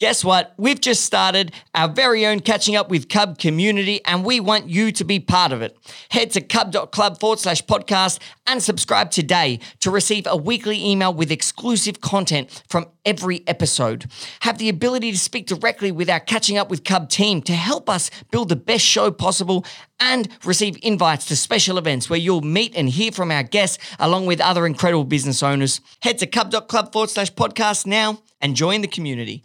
Guess what? We've just started our very own Catching Up with Cub community, and we want you to be part of it. Head to cub.club forward slash podcast and subscribe today to receive a weekly email with exclusive content from every episode. Have the ability to speak directly with our Catching Up with Cub team to help us build the best show possible and receive invites to special events where you'll meet and hear from our guests along with other incredible business owners. Head to cub.club forward slash podcast now and join the community.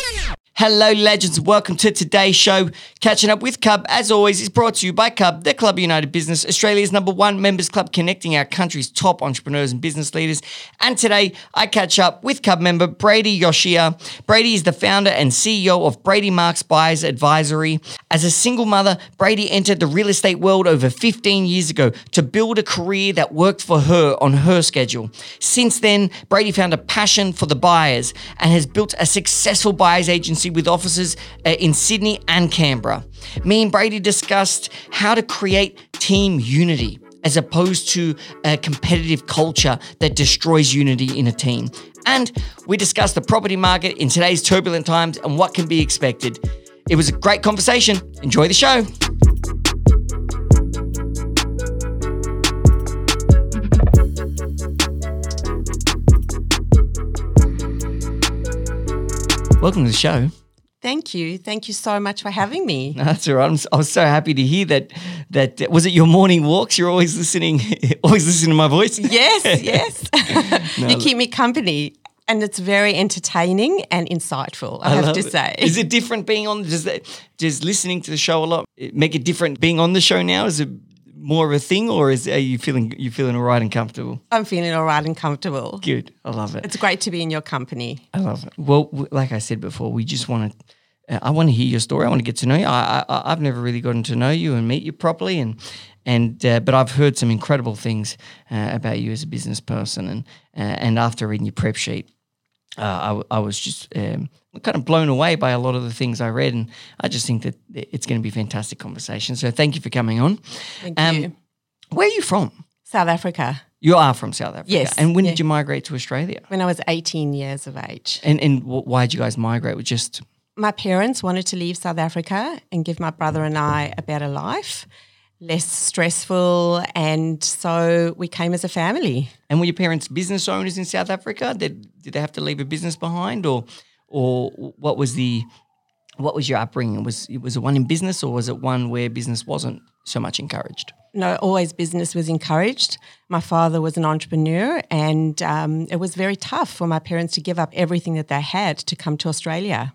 Hello, legends. Welcome to today's show. Catching up with Cub, as always, is brought to you by Cub, the Club United Business, Australia's number one members club connecting our country's top entrepreneurs and business leaders. And today, I catch up with Cub member Brady Yoshia. Brady is the founder and CEO of Brady Marks Buyers Advisory. As a single mother, Brady entered the real estate world over 15 years ago to build a career that worked for her on her schedule. Since then, Brady found a passion for the buyers and has built a successful buyers agency with offices uh, in Sydney and Canberra. Me and Brady discussed how to create team unity as opposed to a competitive culture that destroys unity in a team. And we discussed the property market in today's turbulent times and what can be expected. It was a great conversation. Enjoy the show. Welcome to the show. Thank you. Thank you so much for having me. That's all right. I'm, I was so happy to hear that. That uh, was it. Your morning walks. You're always listening. Always listening to my voice. Yes, yes. you keep me company, and it's very entertaining and insightful. I, have to it. say. Is it different being on? Does that does listening to the show a lot make it different being on the show now? Is it more of a thing, or is are you feeling you feeling all right and comfortable? I'm feeling all right and comfortable. Good. I love it. It's great to be in your company. I love it. Well, like I said before, we just want to. Uh, I want to hear your story. I want to get to know you. I, I, I've never really gotten to know you and meet you properly, and and uh, but I've heard some incredible things uh, about you as a business person, and uh, and after reading your prep sheet, uh, I was just um, kind of blown away by a lot of the things I read, and I just think that it's going to be a fantastic conversation. So thank you for coming on. Thank Um, you. Where are you from? South Africa. You are from South Africa. Yes, And when yeah. did you migrate to Australia? When I was 18 years of age, And and why did you guys migrate? Was just my parents wanted to leave South Africa and give my brother and I a better life, less stressful, and so we came as a family. And were your parents business owners in South Africa? Did did they have to leave a business behind, or or what was the what was your upbringing? Was it was it one in business, or was it one where business wasn't so much encouraged? no, always business was encouraged. My father was an entrepreneur, and um, it was very tough for my parents to give up everything that they had to come to Australia.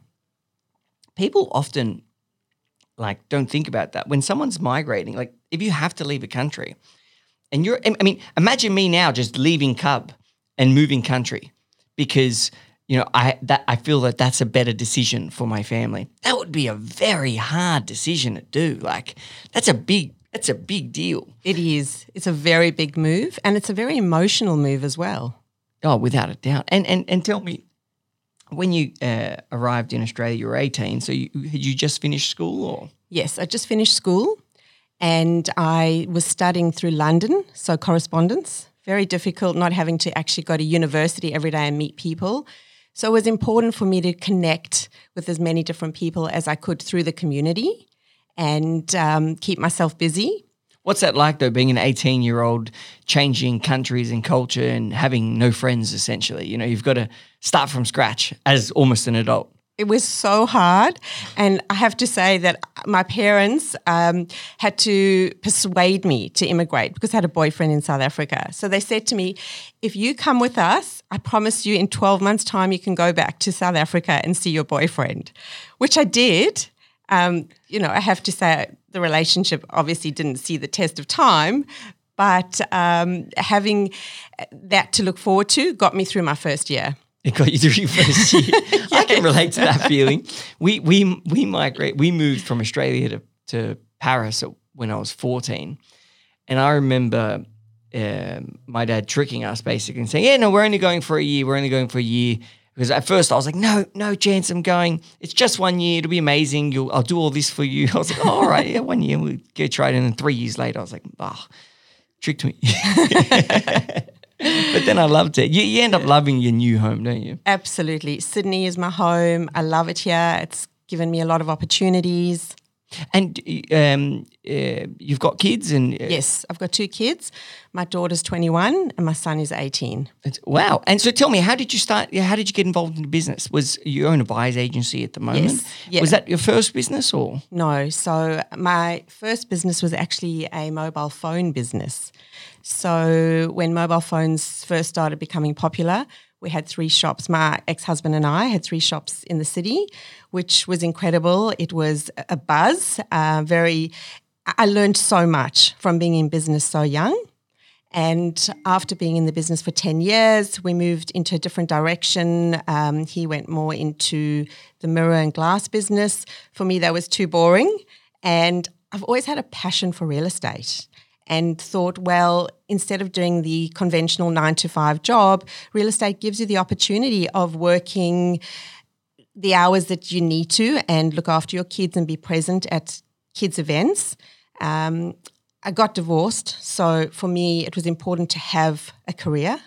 People often like don't think about that when someone's migrating. Like if you have to leave a country, and you're, I mean, imagine me now just leaving Cub and moving country because you know I that I feel that that's a better decision for my family. That would be a very hard decision to do. Like that's a big that's a big deal. It is. It's a very big move, and it's a very emotional move as well. Oh, without a doubt. And and and tell me, when you uh, arrived in Australia, you were eighteen. So you had you just finished school, or Yes, I just finished school, and I was studying through London, so correspondence. Very difficult not having to actually go to university every day and meet people. So it was important for me to connect with as many different people as I could through the community and um, keep myself busy. what's that like though? Being an eighteen-year-old, changing countries and culture, and having no friends. Essentially, you know, you've got to start from scratch as almost an adult. It was so hard. And I have to say that my parents um, had to persuade me to immigrate because I had a boyfriend in South Africa. So they said to me, if you come with us, I promise you in 12 months' time, you can go back to South Africa and see your boyfriend, which I did. Um, you know, I have to say the relationship obviously didn't see the test of time. But um, having that to look forward to got me through my first year. It got you through your first year. I can relate to that feeling. We we we migrate. We moved from Australia to to Paris when I was fourteen, and I remember um, my dad tricking us basically and saying, "Yeah, no, we're only going for a year. We're only going for a year." Because at first I was like, "No, no chance. I'm going. It's just one year. It'll be amazing. You'll, I'll do all this for you." I was like, oh, "All right, yeah, one year. We'll go try it." And then three years later, I was like, "Ah, tricked me." but then I loved it. You, you end up loving your new home, don't you? Absolutely. Sydney is my home. I love it here. It's given me a lot of opportunities. And um, uh, you've got kids, and uh, Yes, I've got two kids. My daughter's 21 and my son is 18. it's- wow. And so, tell me, how did you start? How did you get involved in the business? Was you own a buyer's agency at the moment? Yes, yeah. Was that your first business, or No, so my first business was actually a mobile phone business. So when mobile phones first started becoming popular, we had three shops. My ex husband and I had three shops in the city, which was incredible. It was a buzz, uh, very, I learned so much from being in business so young. And after being in the business for 10 years, we moved into a different direction. Um, he went more into the mirror and glass business. For me, that was too boring. And I've always had a passion for real estate and thought, well, instead of doing the conventional nine to five job, real estate gives you the opportunity of working the hours that you need to and look after your kids and be present at kids' events. Um, I got divorced, so for me, it was important to have a career.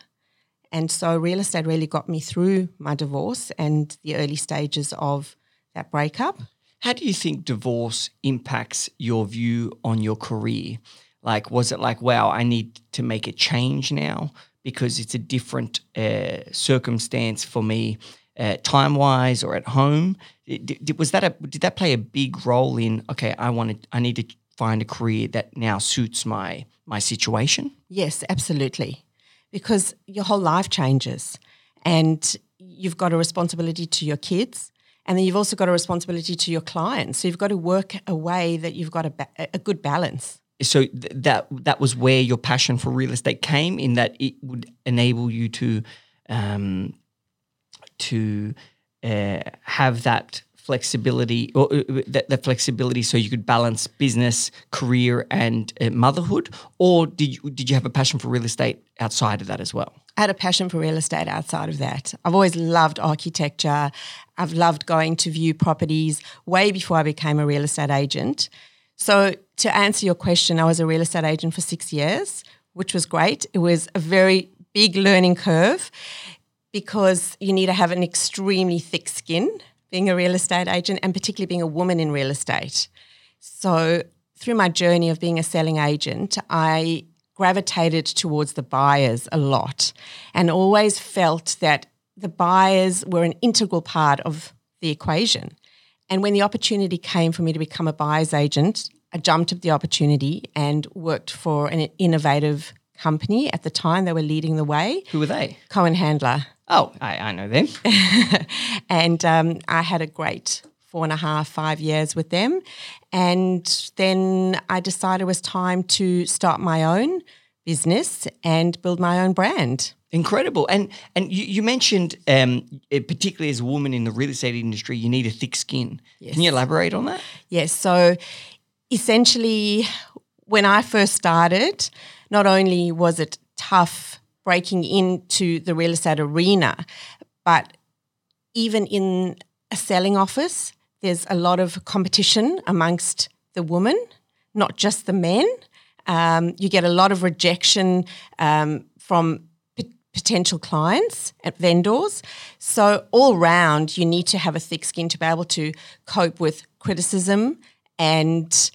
And so real estate really got me through my divorce and the early stages of that breakup. how do you think divorce impacts your view on your career? Like, was it like, wow, I need to make a change now because it's a different uh, circumstance for me, uh, time wise or at home? Did, did- was that a did that play a big role in? Okay, I wanted, I need to find a career that now suits my my situation. Yes, absolutely. Because your whole life changes and you've got a responsibility to your kids and then you've also got a responsibility to your clients. So you've got to work a way that you've got a, ba- a good balance. So th- that that was where your passion for real estate came in that it would enable you to um, to uh, have that flexibility or uh, that, that flexibility so you could balance business career and uh, motherhood or did you did you have a passion for real estate outside of that as well I had a passion for real estate outside of that. I've always loved architecture. I've loved going to view properties way before I became a real estate agent. So, to answer your question, I was a real estate agent for six years, which was great. It was a very big learning curve because you need to have an extremely thick skin being a real estate agent and particularly being a woman in real estate. So, through my journey of being a selling agent, I gravitated towards the buyers a lot and always felt that the buyers were an integral part of the equation. And when the opportunity came for me to become a buyer's agent, I jumped at the opportunity and worked for an innovative company. At the time, they were leading the way, who were they Cohen Handler. oh i, I know them and um, I had a great four and a half, five years with them. And then I decided it was time to start my own business and build my own brand. Incredible, and and you, you mentioned, um, particularly as a woman in the real estate industry, you need a thick skin. Can you elaborate on that? Yes. So essentially, when I first started, not only was it tough breaking into the real estate arena, but even in a selling office, there's a lot of competition amongst the women, not just the men. Um, you get a lot of rejection um, from p- potential clients and vendors. So all round, you need to have a thick skin to be able to cope with criticism and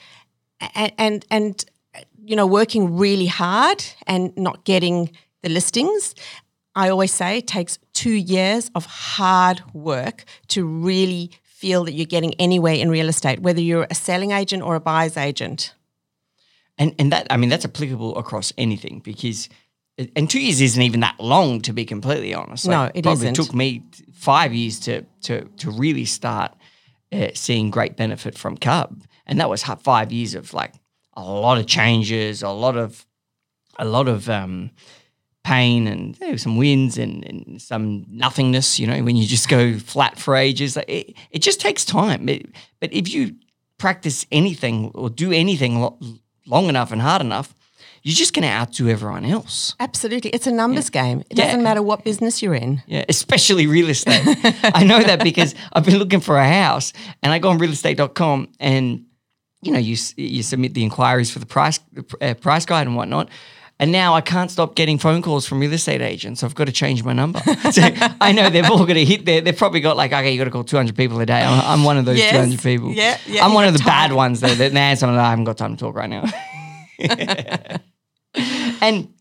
and and, and you know working really hard and not getting the listings. I always say it takes two years of hard work to really feel that you're getting anywhere in real estate, whether you're a selling agent or a buyer's agent. And and that I mean that's applicable across anything because and two years isn't even that long to be completely honest. No, it probably isn't. took me five years to to to really start uh, seeing great benefit from Cub, and that was five years of like a lot of changes, a lot of a lot of um, pain and you know, some wins and, and some nothingness. You know, when you just go flat for ages, like, it, it just takes time. It- but if you practice anything or do anything long enough and hard enough, you're just going to outdo everyone else. Absolutely. It's a numbers game. It Yeah. doesn't matter what business you're in. Yeah, especially real estate. I know that because I've been looking for a house and I go on realestate.com and you know you you submit the inquiries for the price uh, price guide and whatnot. And now I can't stop getting phone calls from real estate agents. So I've got to change my number. so I know they've all got to hit there. They've probably got like, okay, you got to call 200 people a day. I'm, I'm one of those Yes. 200 people. Yeah, yeah, I'm one of the bad ones though. That nah, some of them, I haven't got time to talk right now. and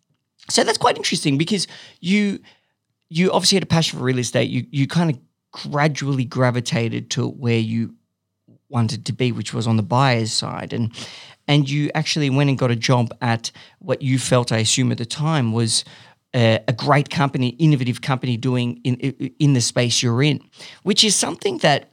so that's quite interesting because you you obviously had a passion for real estate. You you kind of gradually gravitated to where you wanted to be, which was on the buyer's side, and and you actually went and got a job at what you felt, I assume at the time, was a, a great company, innovative company doing in in the space you're in, which is something that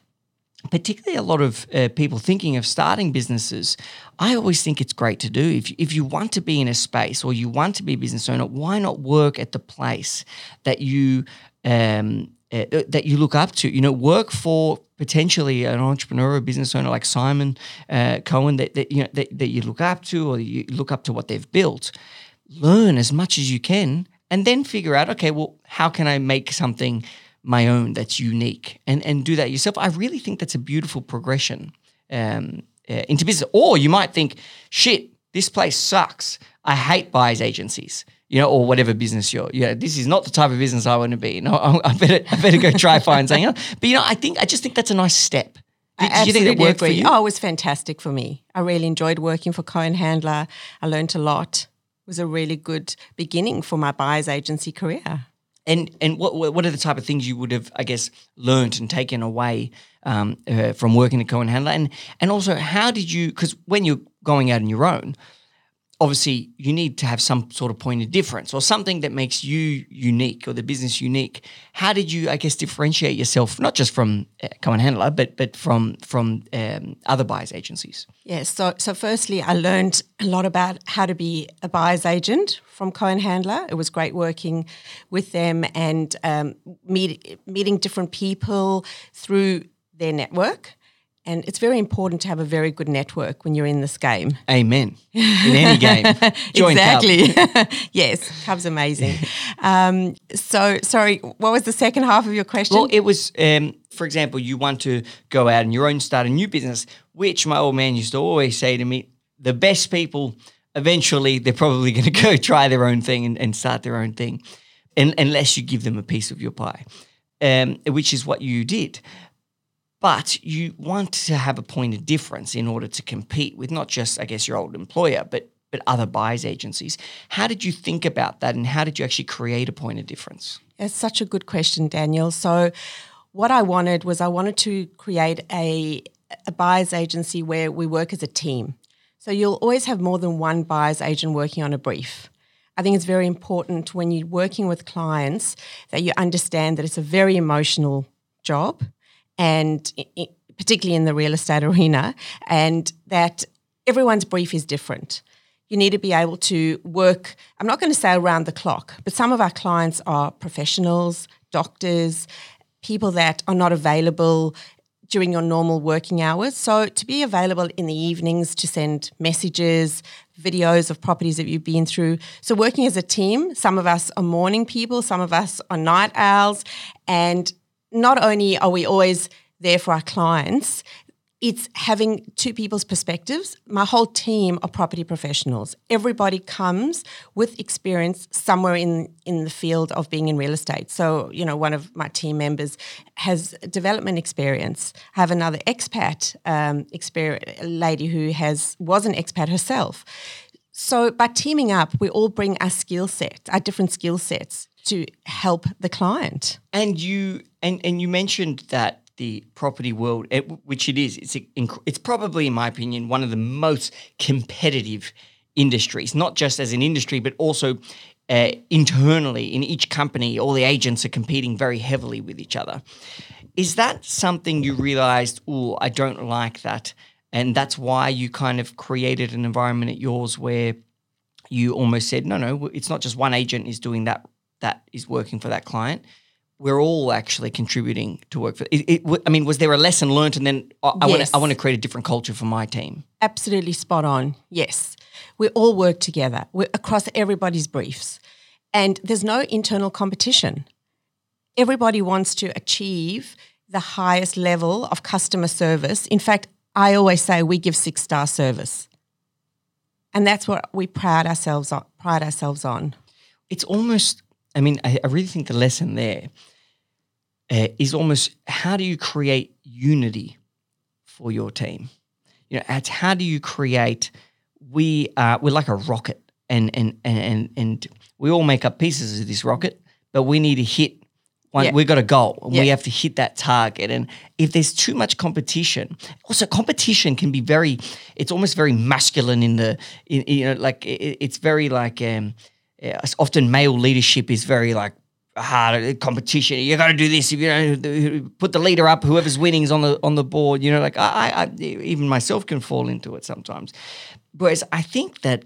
particularly a lot of uh, people thinking of starting businesses, I always think it's great to do. If if you want to be in a space or you want to be a business owner, why not work at the place that you um, uh, that you look up to? You know, work for potentially an entrepreneur or business owner like Simon uh, Cohen that, that you know that, that you look up to or you look up to what they've built. Learn as much as you can, and then figure out, okay, well, how can I make something my own that's unique and and do that yourself. I really think that's a beautiful progression um, uh, into business. Or you might think, shit, this place sucks. I hate buyers agencies. You know, or whatever business you're. Yeah, this is not the type of business I want to be. No, I, I better I better go try find something else. But you know, I think I just think that's a nice step. Did, I did you think absolutely worked for you? Oh, it was fantastic for me. I really enjoyed working for Cohen Handler. I learned a lot. It was a really good beginning for my buyer's agency career. And and what what what are the type of things you would have, I guess, learned and taken away um, uh, from working at Cohen Handler? And and also, how did you? Because when you're going out on your own, obviously you need to have some sort of point of difference or something that makes you unique or the business unique. How did you, I guess, differentiate yourself not just from uh, Cohen Handler, but but from from um, other buyers agencies? Yes. So, so firstly, I learned a lot about how to be a buyer's agent from Cohen Handler. It was great working with them and um, meet, meeting different people through their network. And it's very important to have a very good network when you're in this game. Amen. In any game, join Cub. exactly. yes, Cub's amazing. Um, so, sorry, what was the second half of your question? Well, it was, um, for example, you want to go out and your own, start a new business, which my old man used to always say to me the best people, eventually, they're probably going to go try their own thing and, and start their own thing, un unless you give them a piece of your pie, um, which is what you did. But you want to have a point of difference in order to compete with not just, I guess, your old employer, but but other buyers agencies. How did you think about that, and how did you actually create a point of difference? It's such a good question, Daniel. So, what I wanted was I wanted to create a, a buyer's agency where we work as a team. So, you'll always have more than one buyer's agent working on a brief. I think it's very important when you're working with clients that you understand that it's a very emotional job, and particularly in the real estate arena, and that everyone's brief is different you need to be able to work, I'm not going to say around the clock, but some of our clients are professionals, doctors, people that are not available during your normal working hours. So to be available in the evenings to send messages, videos of properties that you've been through. So working as a team, some of us are morning people, some of us are night owls. And not only are we always there for our clients, it's having two people's perspectives. My whole team are property professionals. Everybody comes with experience somewhere in in the field of being in real estate. So, you know, one of my team members has development experience. I have another expat um, experience, lady who has was an expat herself. So, by teaming up, we all bring our skill sets, our different skill sets, to help the client. And you and and you mentioned that the property world, which it is, it's it's probably, in my opinion, one of the most competitive industries. Not just as an industry, but also uh, internally in each company. All the agents are competing very heavily with each other. Is that something you realized? Oh, I don't like that, and that's why you kind of created an environment at yours where you almost said, no, no, it's not just one agent is doing that that is working for that client. We're all actually contributing to work for it. it I mean, was there a lesson learned, and then I, I want Yes. to I want to create a different culture for my team? Absolutely spot on. Yes. We all work together We're across everybody's briefs. And there's no internal competition. Everybody wants to achieve the highest level of customer service. In fact, I always say we give six star service. And that's what we pride ourselves on. Pride ourselves on. It's almost. I mean, I, I really think the lesson there uh, is almost how do you create unity for your team? You know, it's how do you create? We are we're like a rocket, and and and and we all make up pieces of this rocket, but we need to hit. One, Yeah. We've got a goal, and we have to hit that target. And if there's too much competition, also competition can be very. It's almost very masculine in the. In, you know, like it, it's very like. Um, yeah, it's often male leadership is very like hard competition. You got to do this. If you know, put the leader up, whoever's winning is on the on the board. You know, like I, I, even myself can fall into it sometimes. Whereas I think that,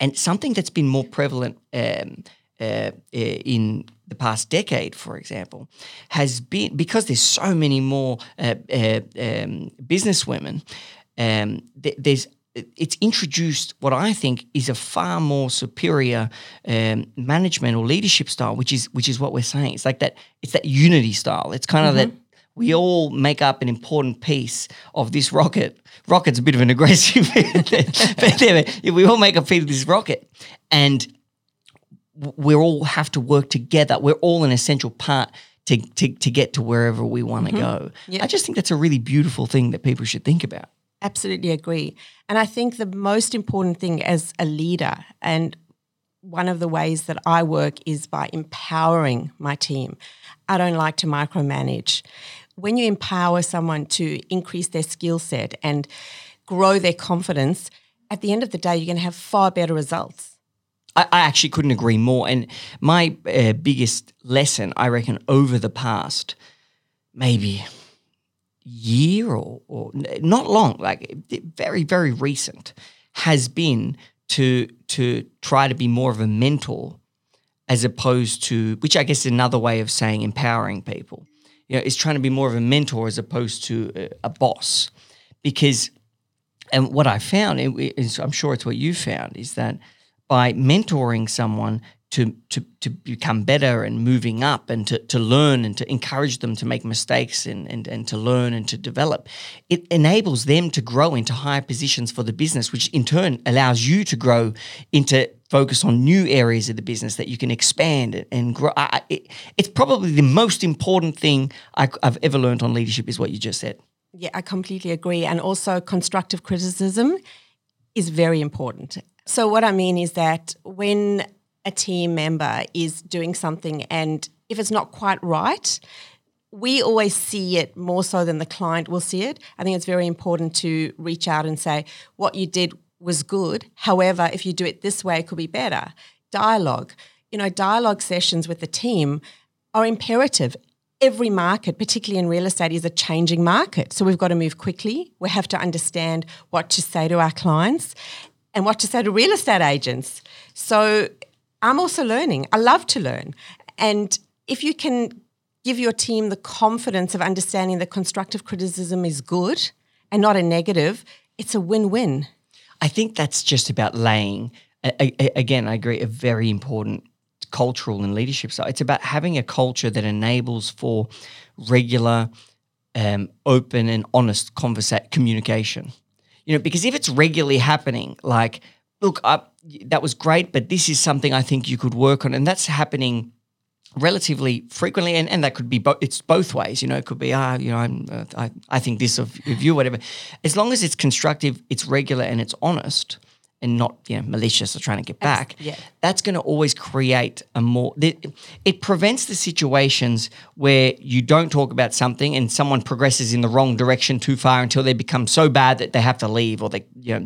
and something that's been more prevalent um, uh, uh, in the past decade, for example, has been because there's so many more uh, uh, um, business women. Um, th- there's it's introduced what I think is a far more superior um, management or leadership style, which is which is what we're saying. It's like that. It's that unity style. It's kind of that we all make up an important piece of this rocket. Rocket's a bit of an aggressive, but anyway, we all make a piece of this rocket, and we all have to work together. We're all an essential part to to, to get to wherever we want to go. Yeah. I just think that's a really beautiful thing that people should think about. Absolutely agree. And I think the most important thing as a leader, and one of the ways that I work is by empowering my team. I don't like to micromanage. When you empower someone to increase their skill set and grow their confidence, at the end of the day, you're going to have far better results. I, actually couldn't agree more. And my uh, biggest lesson, I reckon, over the past maybe year or, or not long, like very, very recent, has been to to try to be more of a mentor as opposed to, which I guess is another way of saying empowering people. You know, is trying to be more of a mentor as opposed to a, a boss, because and what I found, and I'm sure it's what you found, is that by mentoring someone to to to become better and moving up and to, to learn and to encourage them to make mistakes and, and and to learn and to develop, it enables them to grow into higher positions for the business, which in turn allows you to grow into focus on new areas of the business that you can expand and- grow. I- it, it's probably the most important thing I, I've ever learned on leadership is what you just said. Yeah, I completely agree. And also, constructive criticism is very important. So, what I mean is that when a team member is doing something and if it's not quite right, we always see it more so than the client will see it. I think it's very important to reach out and say, what you did was good. However, if you do it this way, it could be better. Dialogue. You know, dialogue sessions with the team are imperative. Every market, particularly in real estate, is a changing market. So we've got to move quickly. We have to understand what to say to our clients and what to say to real estate agents. So I'm also learning. I love to learn. And if you can give your team the confidence of understanding that constructive criticism is good and not a negative, it's a win win. I think that's just about laying. a- a- again, I agree. A very important cultural and leadership side. It's about having a culture that enables for regular, um, open, and honest conversa- communication. You know, because if it's regularly happening, like, look, I, that was great, but this is something I think you could work on, and that's happening relatively frequently, and, and that could be bo- it's both ways. You know, it could be ah, you know, I'm, uh, I I think this of, of you, whatever. As long as it's constructive, it's regular, and it's honest, and not you know malicious or trying to get back. yeah. that's going to always create a more. It, it prevents the situations where you don't talk about something and someone progresses in the wrong direction too far until they become so bad that they have to leave or they you know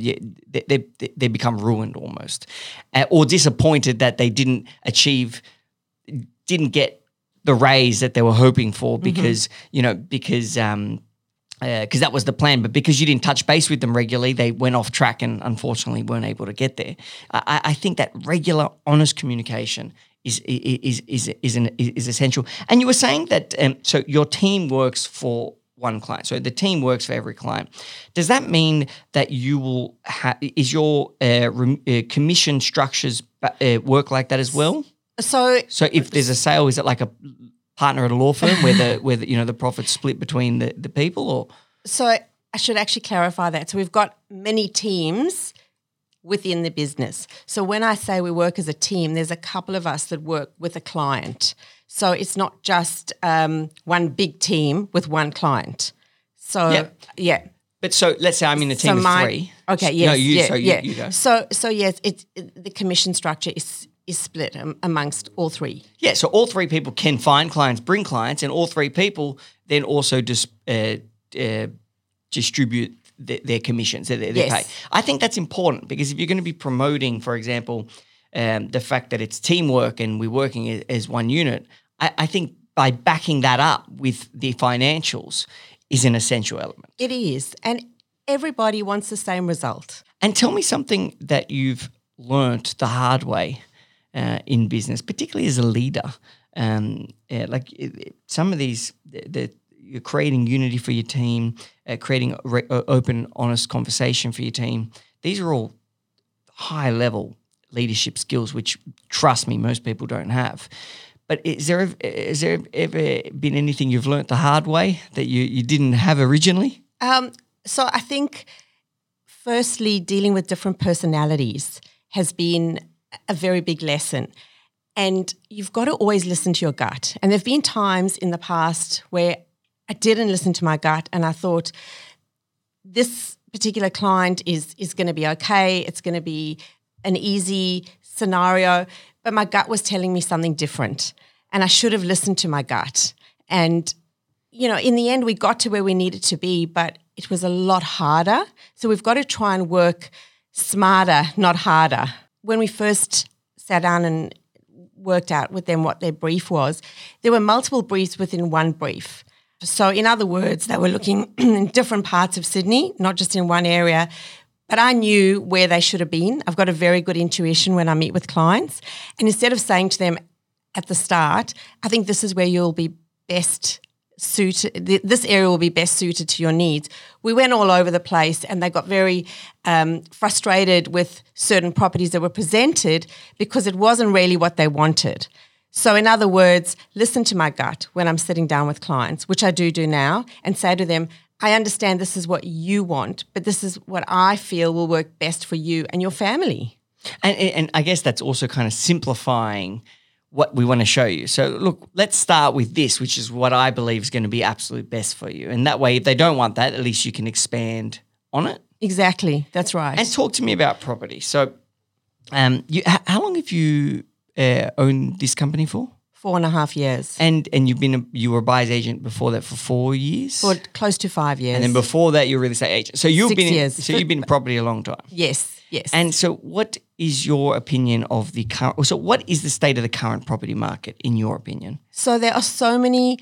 they they, they become ruined almost, uh, or disappointed that they didn't achieve didn't get the raise that they were hoping for because you know because um because that was the plan, but because you didn't touch base with them regularly, they went off track and unfortunately weren't able to get there. I, I think that regular, honest communication is is is is an, is essential. And you were saying that um, so your team works for one client, so the team works for every client. Does that mean that you will ha- is your uh, uh, commission structures uh, work like that as well? So So if there's a sale, is it like a partner at a law firm where the where the, you know the profits split between the, the people or So I should actually clarify that. So we've got many teams within the business. So when I say we work as a team, there's a couple of us that work with a client. So it's not just um, one big team with one client. So Yep. yeah. But so let's say I'm in a team so of my- three. Okay. Yes. No, you. yeah, so you, yeah. you go. So so yes, it, it the commission structure is is split amongst all three. Yeah, so all three people can find clients, bring clients, and all three people then also dis, uh, uh, distribute th- their commissions, their, their Yes. pay. I think that's important because if you're going to be promoting, for example, um, the fact that it's teamwork and we're working as one unit, I, I think by backing that up with the financials is an essential element. It is, and everybody wants the same result. And tell me something that you've learnt the hard way uh, in business, particularly as a leader. Um, uh, like it- some of these, the, you're creating unity for your team, uh, creating re- open, honest conversation for your team. These are all high level leadership skills, which trust me, most people don't have. But is there is there ever been anything you've learnt the hard way that you, you didn't have originally? Um, so I think, firstly, dealing with different personalities has been a very big lesson. And you've got to always listen to your gut. And there have been times in the past where I didn't listen to my gut and I thought, this particular client is is going to be okay. It's going to be an easy scenario, but my gut was telling me something different, and I should have listened to my gut. And you know, in the end, we got to where we needed to be, but it was a lot harder. So we've got to try and work smarter, not harder. When we first sat down and worked out with them what their brief was, there were multiple briefs within one brief. So, in other words, they were looking in different parts of Sydney, not just in one area. But I knew where they should have been. I've got a very good intuition when I meet with clients. And instead of saying to them at the start, I think this is where you'll be best suited, th- this area will be best suited to your needs. We went all over the place and they got very um, frustrated with certain properties that were presented because it wasn't really what they wanted. So, in other words, listen to my gut when I'm sitting down with clients, which I do do now, and say to them, I understand this is what you want, but this is what I feel will work best for you and your family. And, and and I guess that's also kind of simplifying what we want to show you. So, look, let's start with this, which is what I believe is going to be absolute best for you. And that way, if they don't want that, at least you can expand on it. Exactly, that's right. And talk to me about property. So, um, you, how long have you uh, owned this company for? Four and a half years, And and you've been a, you were a buyer's agent before that for four years. for close to five years. and then before that, you're a real estate agent. So you've Six been in, years. so you've been in property a long time. yes, yes. And so, what is your opinion of the current? So, what is the state of the current property market, in your opinion? so there are so many,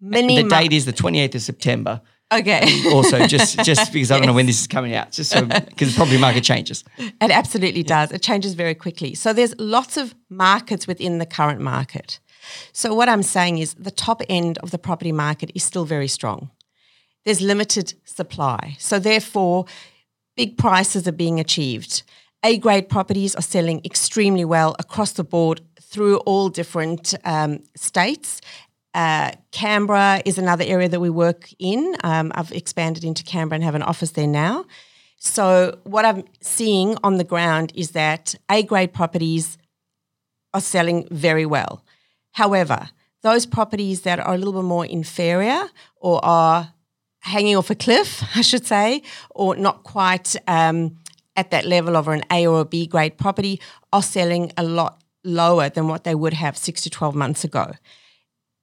many. The ma- date is the 28th of September. Okay. Also, just just because I don't know when this is coming out, just so because the property market changes. It absolutely does. It changes very quickly. So there's lots of markets within the current market. So what I'm saying is the top end of the property market is still very strong. There's limited supply. So therefore, big prices are being achieved. A grade properties are selling extremely well across the board through all different um, states. Uh, Canberra is another area that we work in. Um, I've expanded into Canberra and have an office there now. So, what I'm seeing on the ground is that A grade properties are selling very well. However, those properties that are a little bit more inferior or are hanging off a cliff, I should say, or not quite um, at that level of an A or a B grade property are selling a lot lower than what they would have six to 12 months ago.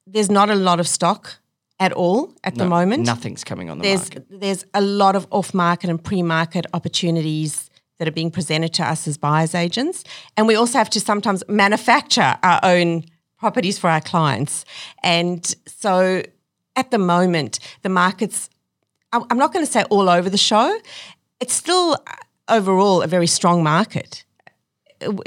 There's not a lot of stock at all at the moment nothing's coming on the there's market. there's a lot of off market and pre market opportunities that are being presented to us as buyers agents, and we also have to sometimes manufacture our own properties for our clients. And so, at the moment, the market's I'm I'm not going to say all over the show. It's still uh, overall a very strong market.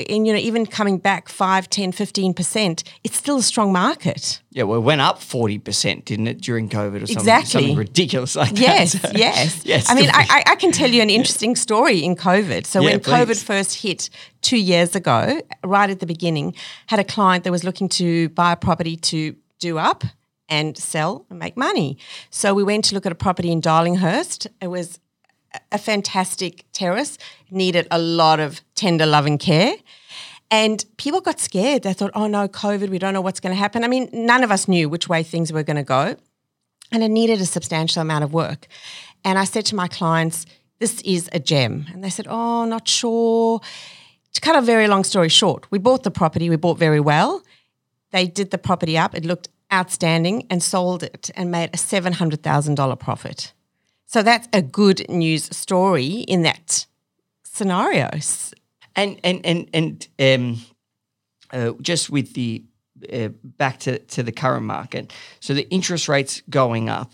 And you know, even coming back 5, 10, 15%, it's still a strong market. Yeah, well, it went up forty percent, didn't it, during COVID or something? Exactly. Something ridiculous like that. Yes, So- yes, yes. I mean, I, I can tell you an interesting story in COVID. So Yeah, when COVID first hit two years ago, right at the beginning, had a client that was looking to buy a property to do up and sell and make money. So we went to look at a property in Darlinghurst. It was a fantastic terrace, needed a lot of tender love and care. And people got scared. They thought, oh no, COVID, we don't know what's going to happen. I mean, none of us knew which way things were going to go. And it needed a substantial amount of work. And I said to my clients, this is a gem. And they said, oh, not sure. To cut a very long story short, we bought the property, we bought very well. They did the property up, it looked outstanding, and sold it and made a $700,000 profit. So that's a good news story in that scenario. And and and and um, uh, just with the uh, back to to the current market, so the interest rates going up.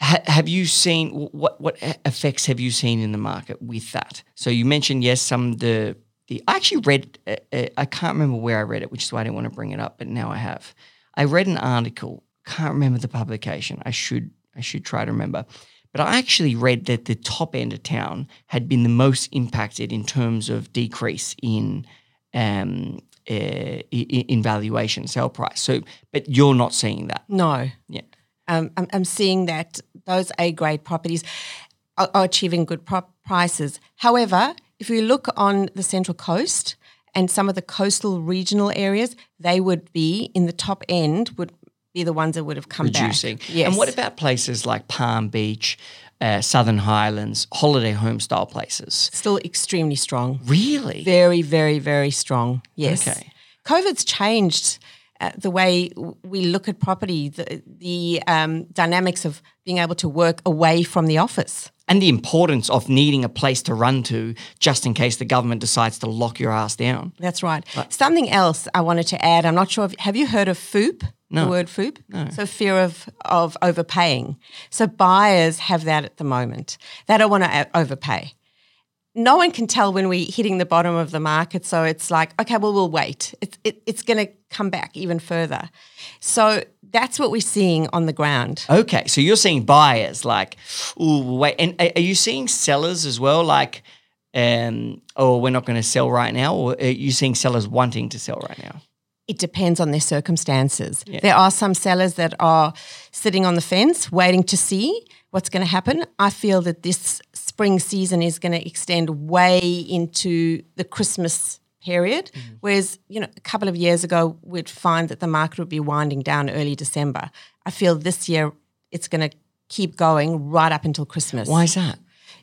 Ha- have you seen what what effects have you seen in the market with that? So you mentioned yes, some the the I actually read uh, uh, I can't remember where I read it, which is why I didn't want to bring it up, but now I have. I read an article, can't remember the publication. I should I should try to remember. But I actually read that the top end of town had been the most impacted in terms of decrease in um, uh, in valuation, sale price. So, but you're not seeing that. No. Yeah. Um, I'm, I'm seeing that those A grade properties are, are achieving good pro- prices. However, if we look on the Central Coast and some of the coastal regional areas, they would be in the top end would be the ones that would have come reducing. back. Yes. And what about places like Palm Beach, uh, Southern Highlands, holiday home style places? Still extremely strong. Really? Very, very, very strong. Yes. Okay. COVID's changed uh, the way we look at property, the, the um, dynamics of being able to work away from the office. And the importance of needing a place to run to just in case the government decides to lock your ass down. That's right. Something else I wanted to add. I'm not sure. If, have you heard of FOOP? No. The word FOOP. No. So fear of of overpaying. So buyers have that at the moment. They don't want to overpay. No one can tell when we're hitting the bottom of the market. So it's like, okay, well, we'll wait. It's it, it's going to come back even further. So that's what we're seeing on the ground. Okay, so you're seeing buyers like, ooh, wait, and are you seeing sellers as well? Like, um, oh, we're not going to sell right now, or are you seeing sellers wanting to sell right now? It depends on their circumstances. Yeah. There are some sellers that are sitting on the fence, waiting to see what's going to happen. I feel that this spring season is going to extend way into the Christmas period. Mm-hmm. Whereas, you know, a couple of years ago, we'd find that the market would be winding down early December. I feel this year it's going to keep going right up until Christmas. Why is that?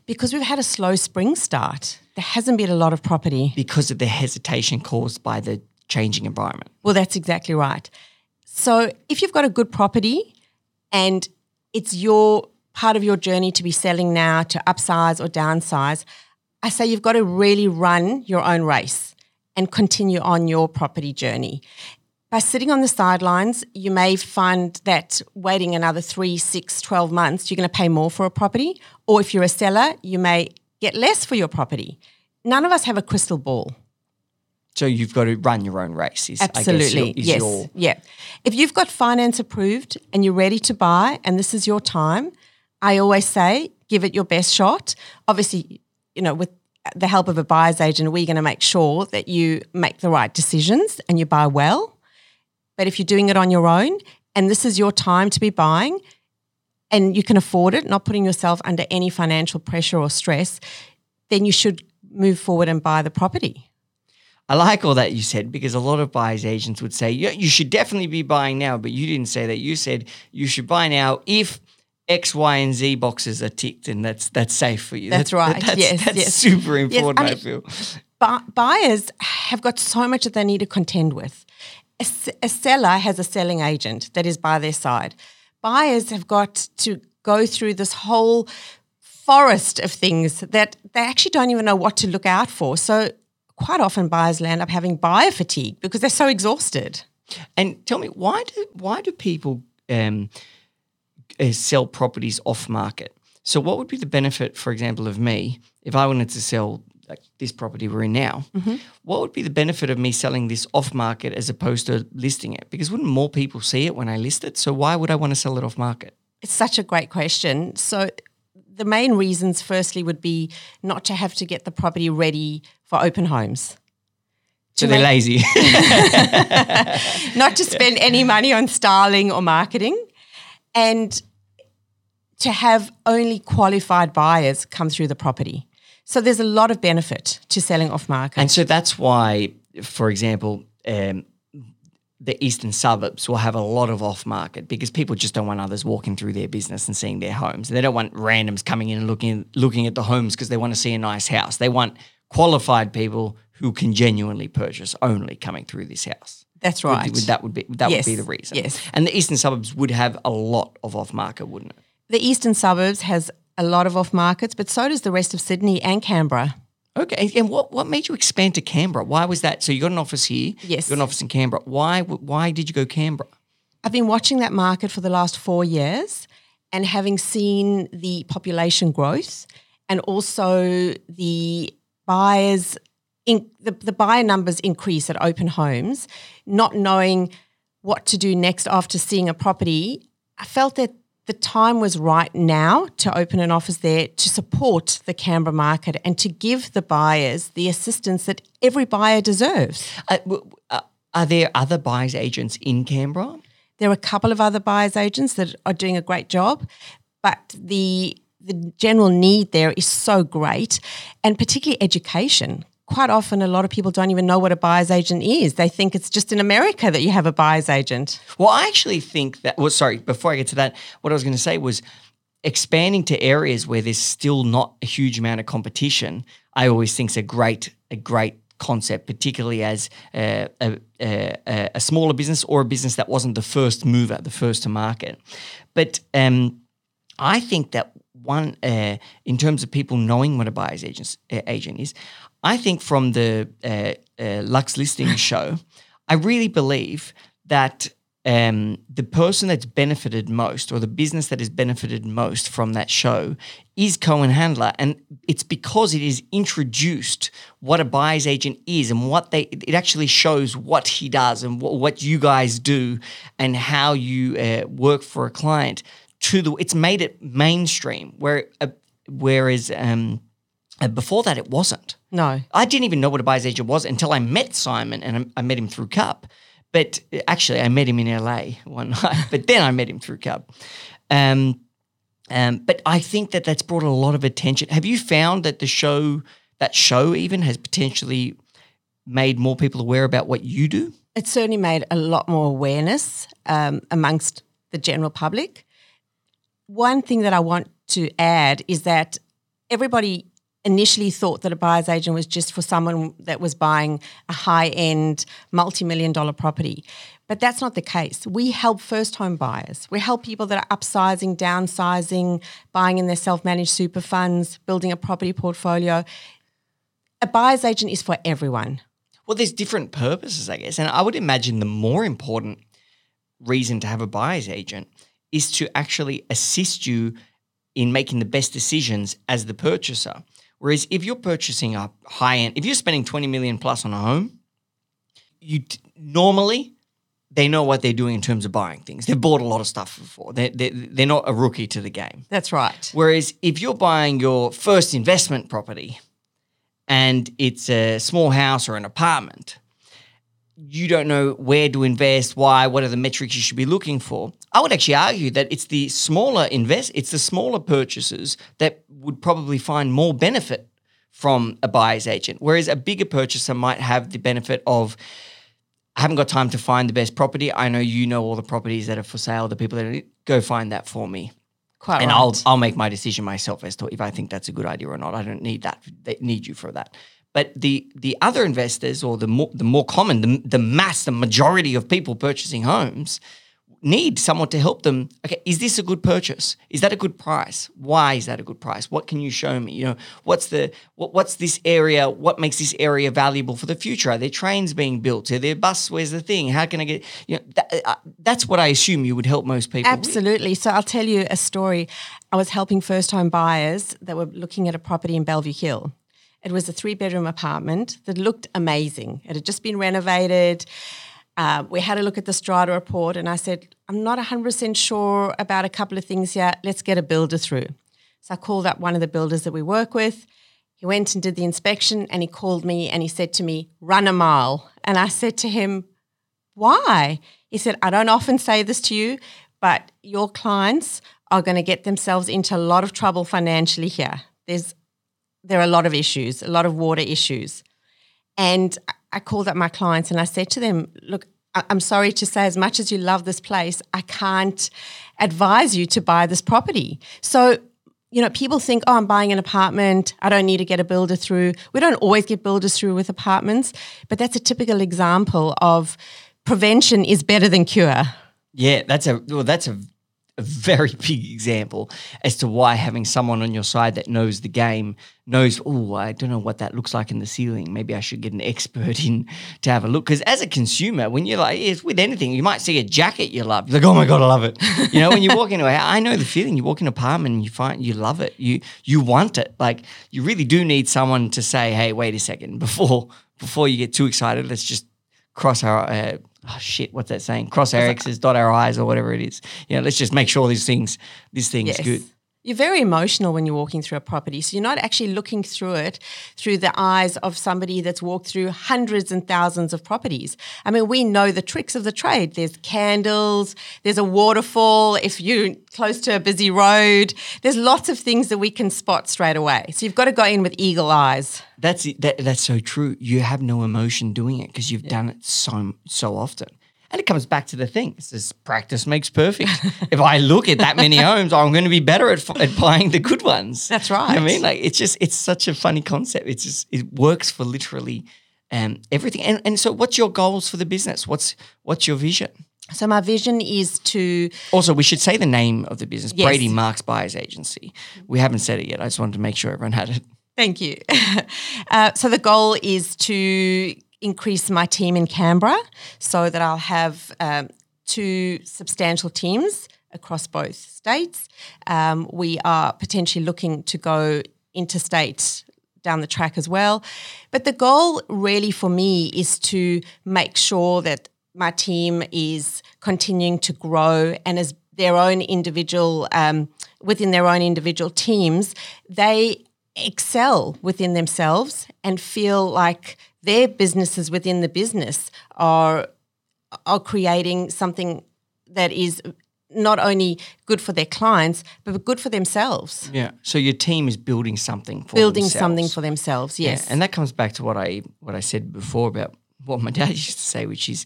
Because we've had a slow spring start. There hasn't been a lot of property. Because of the hesitation caused by the changing environment. Well, that's exactly right. So if you've got a good property and it's your part of your journey to be selling now to upsize or downsize, I say you've got to really run your own race and continue on your property journey. By sitting on the sidelines, you may find that waiting another three, six, 12 months, you're going to pay more for a property. Or if you're a seller, you may get less for your property. None of us have a crystal ball. So you've got to run your own race. Is, Absolutely. Guess, yes. Your... Yeah. If you've got finance approved and you're ready to buy and this is your time, I always say give it your best shot. Obviously, you know, with the help of a buyer's agent, we're going to make sure that you make the right decisions and you buy well. But if you're doing it on your own and this is your time to be buying and you can afford it, not putting yourself under any financial pressure or stress, then you should move forward and buy the property. I like all that you said because a lot of buyer's agents would say, yeah, you should definitely be buying now, but you didn't say that. You said you should buy now if X, Y, and Z boxes are ticked, and that's that's safe for you. That's, right. That's, yes, that's yes. super important. Yes, I, I, feel. Bu- buyers have got so much that they need to contend with. A, a seller has a selling agent that is by their side. Buyers have got to go through this whole forest of things that they actually don't even know what to look out for. So quite often buyers land up having buyer fatigue because they're so exhausted. And tell me, why do why do people um, uh, sell properties off market. So, what would be the benefit, for example, of me if I wanted to sell like this property we're in now? Mm-hmm. What would be the benefit of me selling this off market as opposed to listing it? Because wouldn't more people see it when I list it? So, why would I want to sell it off market? It's such a great question. So, the main reasons, firstly, would be not to have to get the property ready for open homes. So they're lazy. not to spend any money on styling or marketing. And to have only qualified buyers come through the property. So there's a lot of benefit to selling off market. And so that's why, for example, um, the eastern suburbs will have a lot of off market because people just don't want others walking through their business and seeing their homes. They don't want randoms coming in and looking looking at the homes because they want to see a nice house. They want qualified people who can genuinely purchase only coming through this house. That's right. Would, would that would be that Yes, would be the reason. yes. And the eastern suburbs would have a lot of off market, wouldn't it? the eastern suburbs has a lot of off markets, but so does the rest of Sydney and Canberra. Okay, and- what, what made you expand to Canberra? Why was that? So you got an office here. Yes. You got an office in Canberra. Why why did you go Canberra? I've been watching that market for the last four years and having seen the population growth and also the buyers in the, the buyer numbers increase at open homes, not knowing what to do next after seeing a property, I felt that the time was right now to open an office there to support the Canberra market and to give the buyers the assistance that every buyer deserves. Uh, uh, are there other buyers agents in Canberra? There are a couple of other buyers agents that are doing a great job, but the the general need there is so great, and particularly education. Quite often, a lot of people don't even know what a buyer's agent is. They think it's just in America that you have a buyer's agent. Well, I actually think that. Well, sorry. Before I get to that, what I was going to say was expanding to areas where there's still not a huge amount of competition. I always think is a great a great concept, particularly as uh, a, a, a smaller business or a business that wasn't the first mover, the first to market. But um, I think that one, uh, in terms of people knowing what a buyer's agent, agent is, I think from the uh, uh, Luxe Listing show, I really believe that um, the person that's benefited most or the business that has benefited most from that show is Cohen Handler. And it's because it is introduced what a buyer's agent is and what they, it actually shows what he does and what, what you guys do and how you uh, work for a client to the, it's made it mainstream where, uh, whereas um, uh, before that it wasn't. No, I didn't even know what a buyer's agent was until I met Simon and I, I met him through Cub. But actually, I met him in LA one night, but then I met him through Cub. Um, um, but I think that that's brought a lot of attention. Have you found that the show, that show even, has potentially made more people aware about what you do? it certainly made a lot more awareness um, amongst the general public. One thing that I want to add is that everybody initially thought that a buyer's agent was just for someone that was buying a high end, multi million dollar property. But that's not the case. We help first home buyers. We help people that are upsizing, downsizing, buying in their self managed super funds, building a property portfolio. A buyer's agent is for everyone. Well, there's different purposes, I guess. And I would imagine the more important reason to have a buyer's agent is to actually assist you in making the best decisions as the purchaser. Whereas if you're purchasing a high end, if you're spending 20 million plus on a home, you t- normally they know what they're doing in terms of buying things. They've bought a lot of stuff before. They're, they're, they're not a rookie to the game. That's right. Whereas if you're buying your first investment property and it's a small house or an apartment, you don't know where to invest, why, what are the metrics you should be looking for. I would actually argue that it's the smaller invest, it's the smaller purchases that would probably find more benefit from a buyer's agent, whereas a bigger purchaser might have the benefit of I haven't got time to find the best property. I know you know all the properties that are for sale, the people that are, go find that for me Quite and right. I'll I'll make my decision myself as to if I think that's a good idea or not. I don't need that. They need you for that. But the the other investors or the more the more common the the mass the majority of people purchasing homes need someone to help them. Okay, is this a good purchase? Is that a good price? Why is that a good price? What can you show me? You know, what's the what, what's this area? What makes this area valuable for the future? Are there trains being built? Are there bus? Where's the thing? How can I get? You know, that, uh, that's what I assume you would help most people. Absolutely. So I'll tell you a story. I was helping first home buyers that were looking at a property in Bellevue Hill. It was a three bedroom apartment that looked amazing. It had just been renovated. Uh, we had a look at the strata report, and I said, I'm not 100% sure about a couple of things here. Let's get a builder through. So I called up one of the builders that we work with. He went and did the inspection, and he called me and he said to me, Run a mile. And I said to him, Why? He said, I don't often say this to you, but your clients are going to get themselves into a lot of trouble financially here. There's there are a lot of issues, a lot of water issues. And I called up my clients and I said to them, look, I'm sorry to say, as much as you love this place, I can't advise you to buy this property. So, you know, people think, oh, I'm buying an apartment. I don't need to get a builder through. We don't always get builders through with apartments, but that's a typical example of prevention is better than cure. Yeah, that's a well, that's a a very big example as to why having someone on your side that knows the game knows, oh, I don't know what that looks like in the ceiling. Maybe I should get an expert in to have a look. Because as a consumer, when you're like, it's with anything, you might see a jacket you love. You're like, oh my God, I love it. You know, when you walk into a I know the feeling. You walk in an apartment and you find you love it. You you want it. Like you really do need someone to say, hey, wait a second, before before you get too excited, let's just cross our uh, oh shit, what's that saying? Cross our X's, dot our I's, or whatever it is. You know, let's just make sure these things, this thing's yes. good. You're very emotional when you're walking through a property. So you're not actually looking through it through the eyes of somebody that's walked through hundreds and thousands of properties. I mean, we know the tricks of the trade. There's candles, there's a waterfall if you're close to a busy road. There's lots of things that we can spot straight away. So you've got to go in with eagle eyes. That's that, that's so true. You have no emotion doing it because you've yeah. done it so so often. And it comes back to the thing. It says practice makes perfect. if I look at that many homes, I'm going to be better at, at buying the good ones. That's right. You know I mean, like it's just it's such a funny concept. It's just it works for literally um, everything. And and so, what's your goals for the business? What's what's your vision? So my vision is to also we should say the name of the business, yes. Brady Marks Buyers Agency. We haven't said it yet. I just wanted to make sure everyone had it. Thank you. uh, so the goal is to increase my team in Canberra so that I'll have um, two substantial teams across both states. Um, we are potentially looking to go interstate down the track as well. But the goal really for me is to make sure that my team is continuing to grow and as their own individual um, within their own individual teams, they excel within themselves and feel like their businesses within the business are are creating something that is not only good for their clients but good for themselves. Yeah. So your team is building something for building themselves. something for themselves. Yes. Yeah. And that comes back to what I what I said before about what my dad used to say, which is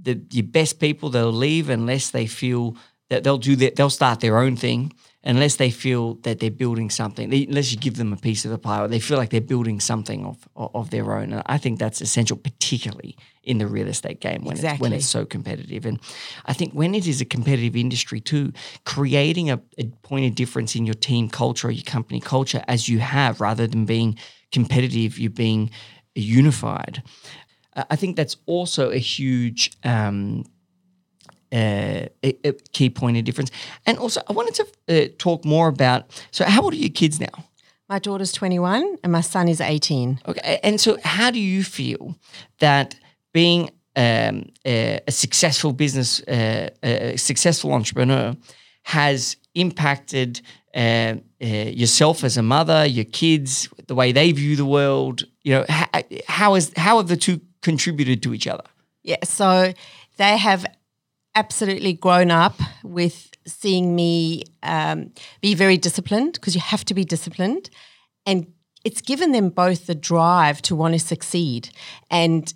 the your best people they'll leave unless they feel that they'll do that they'll start their own thing unless they feel that they're building something, they, unless you give them a piece of the pie, or they feel like they're building something of, of, their own. And I think that's essential, particularly in the real estate game when, exactly. it's, when it's so competitive. And I think when it is a competitive industry too, creating a, a point of difference in your team culture or your company culture as you have, rather than being competitive, you're being unified. I think that's also a huge um, uh, a, a, key point of difference. And also, I wanted to uh, talk more about. So, how old are your kids now? My daughter's 21 and my son is 18. Okay. And so, how do you feel that being um, a, a, successful business, uh, a successful entrepreneur has impacted uh, uh, yourself as a mother, your kids, the way they view the world? You know, how, how, is, how have the two contributed to each other? Yeah. So, they have absolutely grown up with seeing me um, be very disciplined because you have to be disciplined. And it's given them both the drive to want to succeed. And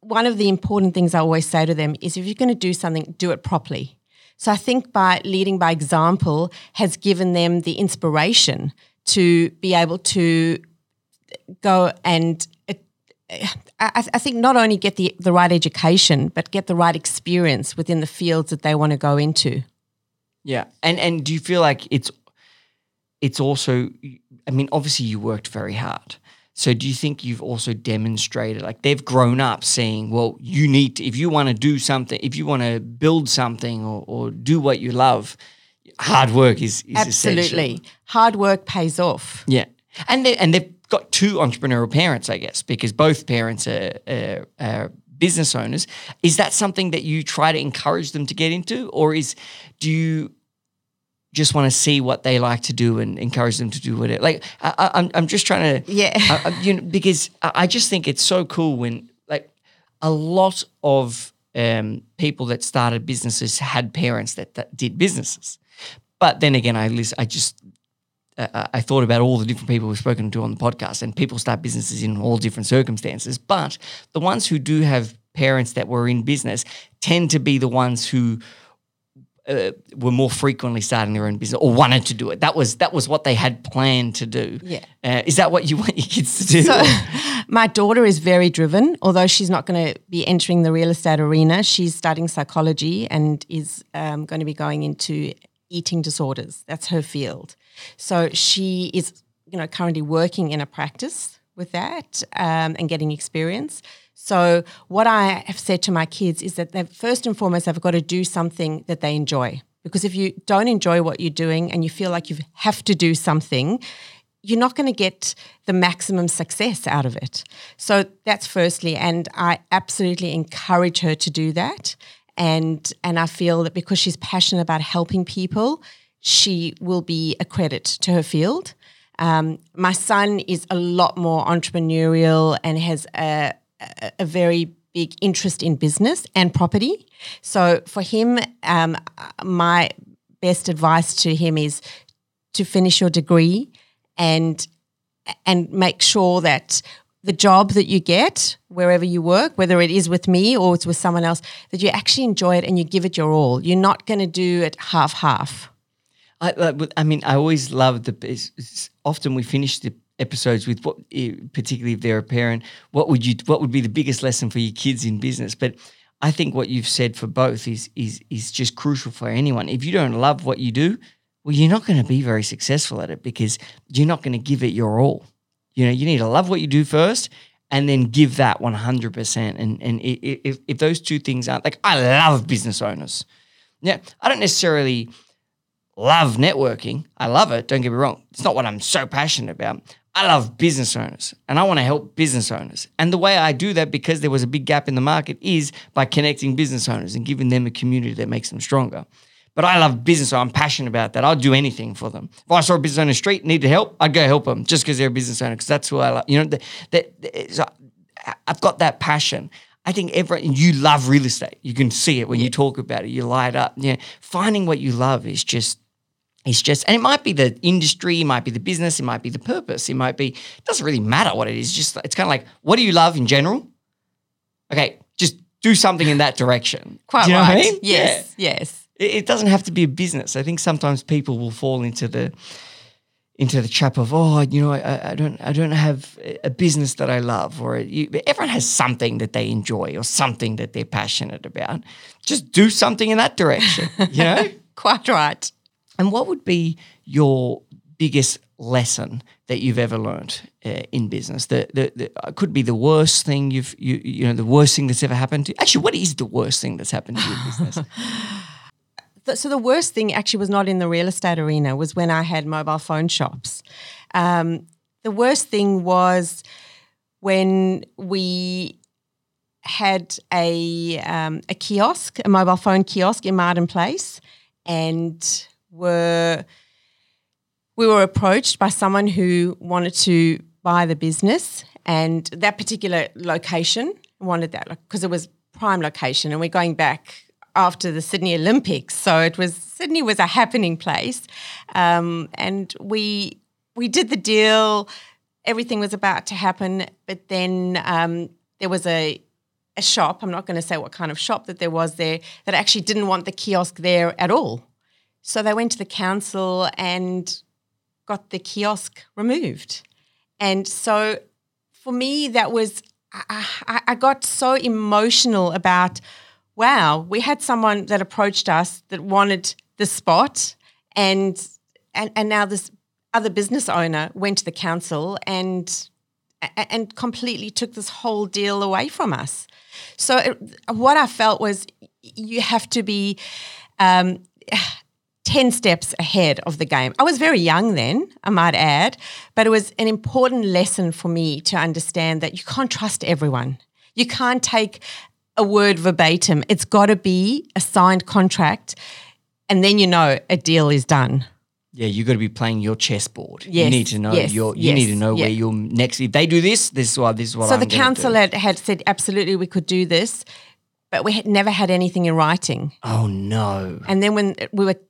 one of the important things I always say to them is if you're going to do something, do it properly. So I think by leading by example has given them the inspiration to be able to go and I, I, think not only get the, the right education, but get the right experience within the fields that they want to go into. Yeah, and and do you feel like it's it's also? I mean, obviously you worked very hard. So do you think you've also demonstrated like they've grown up seeing, well, you need to, if you want to do something, if you want to build something or, or do what you love, hard work is, is absolutely essential. hard work pays off. Yeah, and they, and they've got two entrepreneurial parents, I guess, because both parents are, are, are, business owners. Is that something that you try to encourage them to get into, or is do you just want to see what they like to do and encourage them to do it? Like I, am I'm, I'm just trying to yeah, I, you know, because I just think it's so cool when like a lot of um, people that started businesses had parents that, that did businesses. But then again, I listen, I just uh, I thought about all the different people we've spoken to on the podcast, and people start businesses in all different circumstances. But the ones who do have parents that were in business tend to be the ones who uh, were more frequently starting their own business or wanted to do it. That was that was what they had planned to do. Yeah. Uh, is that what you want your kids to do? So, my daughter is very driven, although she's not going to be entering the real estate arena. She's studying psychology and is um, going to be going into eating disorders. That's her field. So she is, you know, currently working in a practice with that um, and getting experience. So what I have said to my kids is that they first and foremost they've got to do something that they enjoy. Because if you don't enjoy what you're doing and you feel like you have to do something, you're not going to get the maximum success out of it. So that's firstly, and I absolutely encourage her to do that. And and I feel that because she's passionate about helping people, she will be a credit to her field. Um, my son is a lot more entrepreneurial and has a, a, very big interest in business and property. So for him, um, my best advice to him is to finish your degree and and make sure that the job that you get wherever you work, whether it is with me or it's with someone else, that you actually enjoy it and you give it your all. You're not going to do it half half. I, I mean, I always love the. Often we finish the episodes with what, particularly if they're a parent, what would you, what would be the biggest lesson for your kids in business? But I think what you've said for both is is is just crucial for anyone. If you don't love what you do, well, you're not going to be very successful at it because you're not going to give it your all. You know, you need to love what you do first, and then give that 100%. And and if if those two things aren't like, I love business owners. Yeah, I don't necessarily love networking. I love it. Don't get me wrong. It's not what I'm so passionate about. I love business owners and I want to help business owners. And the way I do that, because there was a big gap in the market, is by connecting business owners and giving them a community that makes them stronger. But I love business, so I'm passionate about that. I'll do anything for them. If I saw a business owner street needed help, I'd go help them just because they're a business owner, because that's who I love. You know, that, that so I've got that passion. I think every you love real estate. You can see it when yeah. you talk about it. You light up. Yeah, finding what you love is just it's just, and it might be the industry, it might be the business, it might be the purpose, it might be, it doesn't really matter what it is. Just, it's kind of like, what do you love in general? Okay, just do something in that direction. Quite you know right. I mean? Yes, yeah. yes. It, it, doesn't have to be a business. I think sometimes people will fall into the, into the trap of oh you know I, I don't I don't have a business that I love or you, everyone has something that they enjoy or something that they're passionate about just do something in that direction you know quite right and what would be your biggest lesson that you've ever learned uh, in business? The, the, the uh, could be the worst thing you've you you know the worst thing that's ever happened to. You. Actually, what is the worst thing that's happened to your business? so the worst thing actually was not in the real estate arena. Was when I had mobile phone shops. Um, the worst thing was when we had a um, a kiosk, a mobile phone kiosk in Martin Place, and were we were approached by someone who wanted to buy the business and that particular location wanted that because it was prime location. And we're going back after the Sydney Olympics. So it was Sydney was a happening place. Um, and we we did the deal. Everything was about to happen. But then um, there was a a shop. I'm not going to say what kind of shop that there was there that actually didn't want the kiosk there at all so they went to the council and got the kiosk removed. And so for me, that was, I, I, got so emotional about, wow, we had someone that approached us that wanted the spot and and, and now this other business owner went to the council and and completely took this whole deal away from us. So it, what I felt was you have to be um, 10 steps ahead of the game. I was very young then, I might add, but it was an important lesson for me to understand that you can't trust everyone. You can't take a word verbatim. It's got to be a signed contract, and then you know a deal is done. Yeah, you got to be playing your chessboard. Yes, you need to know yes, your. You yes, need to know where you're next. If they do this, this is what this is what. So I'm the council had, had said absolutely we could do this, but we had never had anything in writing. Oh no! And then when we were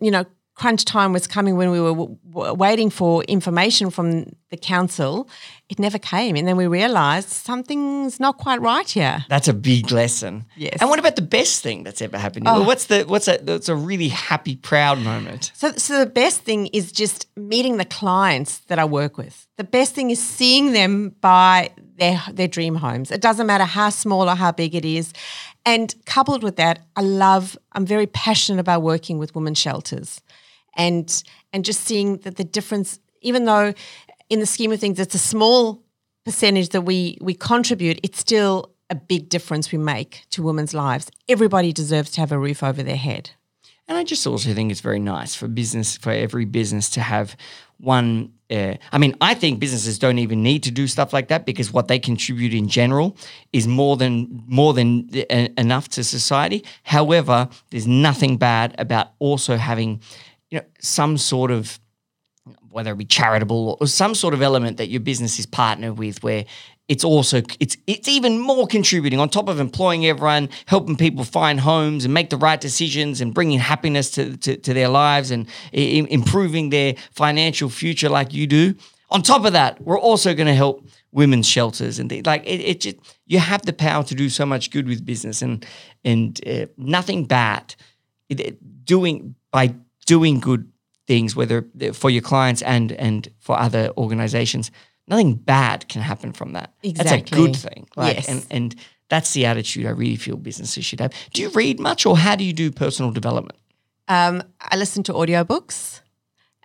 you know, crunch time was coming when we were w- w- waiting for information from the council, it never came. And then we realized something's not quite right here. That's a big lesson. Yes. And what about the best thing that's ever happened? to you? Oh. What's the what's a that's a really happy, proud moment? So, so the best thing is just meeting the clients that I work with. The best thing is seeing them buy their their dream homes. It doesn't matter how small or how big it is. And coupled with that, I love. I'm very passionate about working with women shelters, and and just seeing that the difference, even though in the scheme of things it's a small percentage that we we contribute, it's still a big difference we make to women's lives. Everybody deserves to have a roof over their head. And I just also think it's very nice for business, for every business to have one. Uh, I mean, I think businesses don't even need to do stuff like that because what they contribute in general is more than more than uh, enough to society. However, there's nothing bad about also having, you know, some sort of whether it be charitable or some sort of element that your business is partnered with where it's also it's it's even more contributing on top of employing everyone helping people find homes and make the right decisions and bringing happiness to, to, to their lives and I- improving their financial future like you do. On top of that we're also going to help women's shelters and like it, it just you have the power to do so much good with business and and uh, nothing bad. It, it- doing by doing good things, whether for your clients and and for other organizations, nothing bad can happen from that. That's a good thing. Like, Yes. and and that's the attitude I really feel businesses should have. Do you read much, or how do you do personal development? Um, I listen to audiobooks.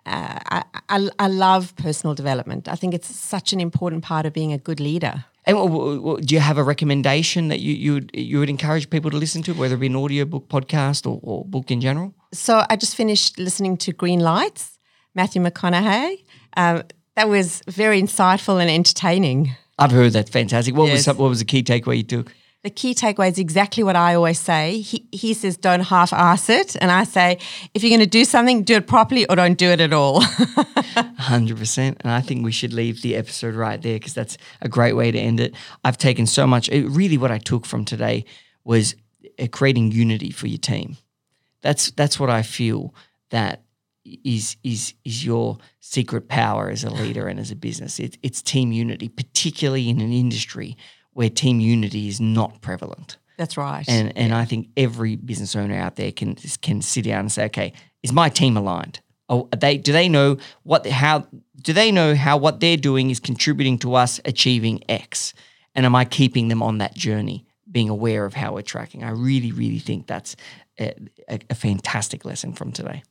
Uh, I, I, I love personal development. I think it's such an important part of being a good leader. And w- w- w- do you have a recommendation that you you would, you would encourage people to listen to, whether it be an audiobook, podcast, or, or book in general? So I just finished listening to Green Lights, Matthew McConaughey. Um, that was very insightful and entertaining. I've heard that fantastic. What was Yes. some, what was the key takeaway you took? The key takeaway is exactly what I always say. He, he says, don't half ass it. And I say, if you're going to do something, do it properly or don't do it at all. Hundred percent, and I think we should leave the episode right there because that's a great way to end it. I've taken so much. It, really, what I took from today was uh, creating unity for your team. That's that's what I feel that is is is your secret power as a leader and as a business. It, it's team unity, particularly in an industry where team unity is not prevalent. That's right. And and I think every business owner out there can can sit down and say, okay, is my team aligned? Oh, are they do they know what how do they know how what they're doing is contributing to us achieving X? And am I keeping them on that journey, being aware of how we're tracking? I really, really think that's a, a, a fantastic lesson from today.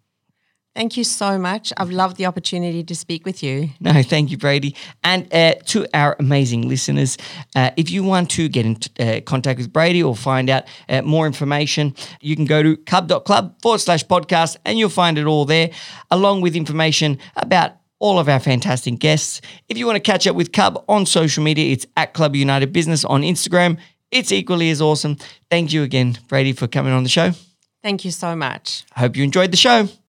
Thank you so much. I've loved the opportunity to speak with you. No, thank you, Brady. And uh, to our amazing listeners, uh, if you want to get in uh, contact with Brady or find out uh, more information, you can go to cub.club forward slash podcast and you'll find it all there, along with information about all of our fantastic guests. If you want to catch up with Cub on social media, it's at Club United Business on Instagram. It's equally as awesome. Thank you again, Brady, for coming on the show. Thank you so much. I hope you enjoyed the show.